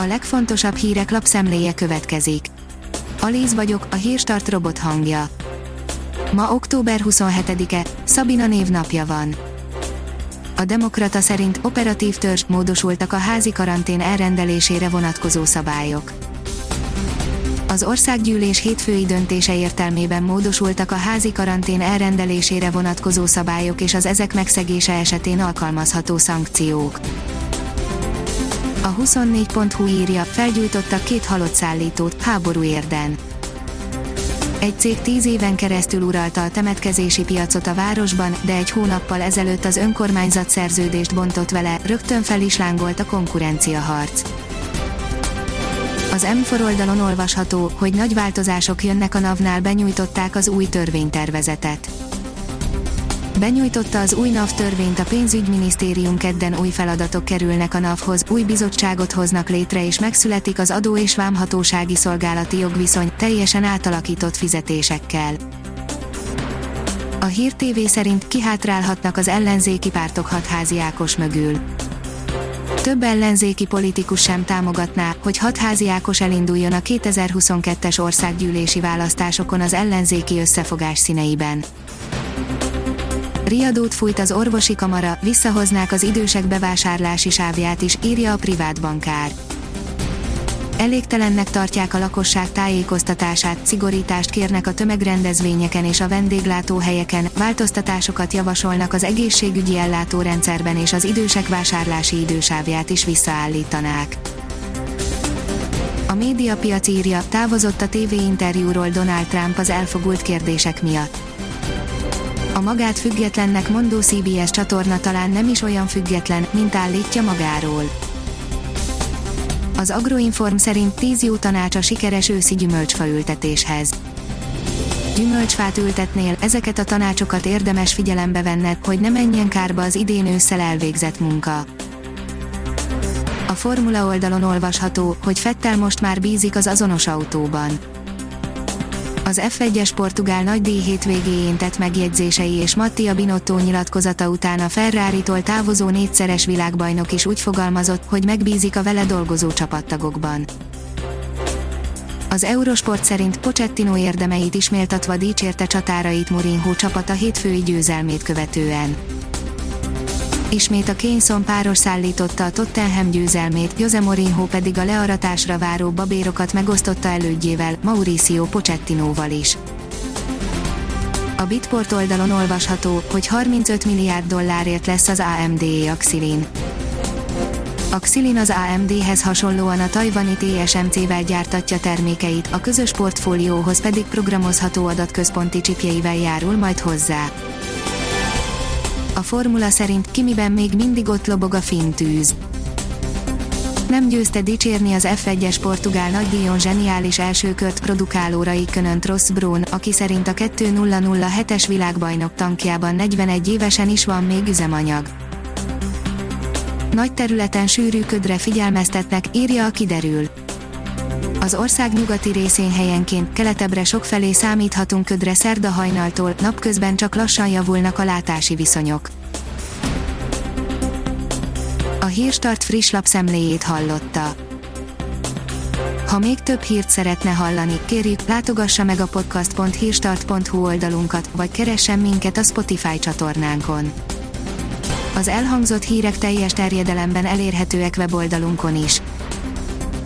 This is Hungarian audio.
A legfontosabb hírek lapszemléje következik. Alíz vagyok, a hírstart robot hangja. Ma október 27-e, Szabina névnapja van. A Demokrata szerint operatív törzs módosultak a házi karantén elrendelésére vonatkozó szabályok. Az országgyűlés hétfői döntése értelmében módosultak a házi karantén elrendelésére vonatkozó szabályok és az ezek megszegése esetén alkalmazható szankciók. A 24.hu írja, felgyújtottak két halott szállítót, háború érden. Egy cég tíz éven keresztül uralta a temetkezési piacot a városban, de egy hónappal ezelőtt az önkormányzat szerződést bontott vele, rögtön fel is lángolt a konkurencia harc. Az M4 oldalon olvasható, hogy nagy változások jönnek a NAV-nál benyújtották az új törvénytervezetet. Benyújtotta az új NAV törvényt a pénzügyminisztérium kedden új feladatok kerülnek a NAV-hoz, új bizottságot hoznak létre és megszületik az adó és vámhatósági szolgálati jogviszony, teljesen átalakított fizetésekkel. A Hír TV szerint kihátrálhatnak az ellenzéki pártok hatházi Ákos mögül több ellenzéki politikus sem támogatná, hogy hatházi Ákos elinduljon a 2022-es országgyűlési választásokon az ellenzéki összefogás színeiben. Riadót fújt az orvosi kamara, visszahoznák az idősek bevásárlási sávját is, írja a privát bankár. Elégtelennek tartják a lakosság tájékoztatását, szigorítást kérnek a tömegrendezvényeken és a vendéglátóhelyeken, változtatásokat javasolnak az egészségügyi ellátórendszerben és az idősek vásárlási idősávját is visszaállítanák. A médiapiac írja, távozott a TV interjúról Donald Trump az elfogult kérdések miatt. A magát függetlennek mondó CBS csatorna talán nem is olyan független, mint állítja magáról az Agroinform szerint 10 jó tanács a sikeres őszi gyümölcsfa ültetéshez. Gyümölcsfát ültetnél, ezeket a tanácsokat érdemes figyelembe venned, hogy ne menjen kárba az idén ősszel elvégzett munka. A formula oldalon olvasható, hogy Fettel most már bízik az azonos autóban az F1-es portugál nagy díj hétvégéjén tett megjegyzései és Mattia Binotto nyilatkozata után a Ferrari-tól távozó négyszeres világbajnok is úgy fogalmazott, hogy megbízik a vele dolgozó csapattagokban. Az Eurosport szerint Pochettino érdemeit isméltatva dicsérte csatárait Mourinho csapata hétfői győzelmét követően. Ismét a Kényson páros szállította a Tottenham győzelmét, Jose Mourinho pedig a learatásra váró babérokat megosztotta elődjével, Mauricio Pochettinóval is. A Bitport oldalon olvasható, hogy 35 milliárd dollárért lesz az AMD Axilin. A Xilin az AMD-hez hasonlóan a tajvani TSMC-vel gyártatja termékeit, a közös portfólióhoz pedig programozható adatközponti csipjeivel járul majd hozzá a formula szerint Kimiben még mindig ott lobog a finn tűz. Nem győzte dicsérni az F1-es portugál nagydíjon zseniális elsőkört produkáló Raikönönt Ross Brown, aki szerint a 2007-es világbajnok tankjában 41 évesen is van még üzemanyag. Nagy területen sűrű ködre figyelmeztetnek, írja a kiderül. Az ország nyugati részén helyenként, keletebbre sokfelé számíthatunk ködre szerda hajnaltól, napközben csak lassan javulnak a látási viszonyok. A Hírstart friss lapszemléjét hallotta. Ha még több hírt szeretne hallani, kérjük, látogassa meg a podcast.hírstart.hu oldalunkat, vagy keressen minket a Spotify csatornánkon. Az elhangzott hírek teljes terjedelemben elérhetőek weboldalunkon is.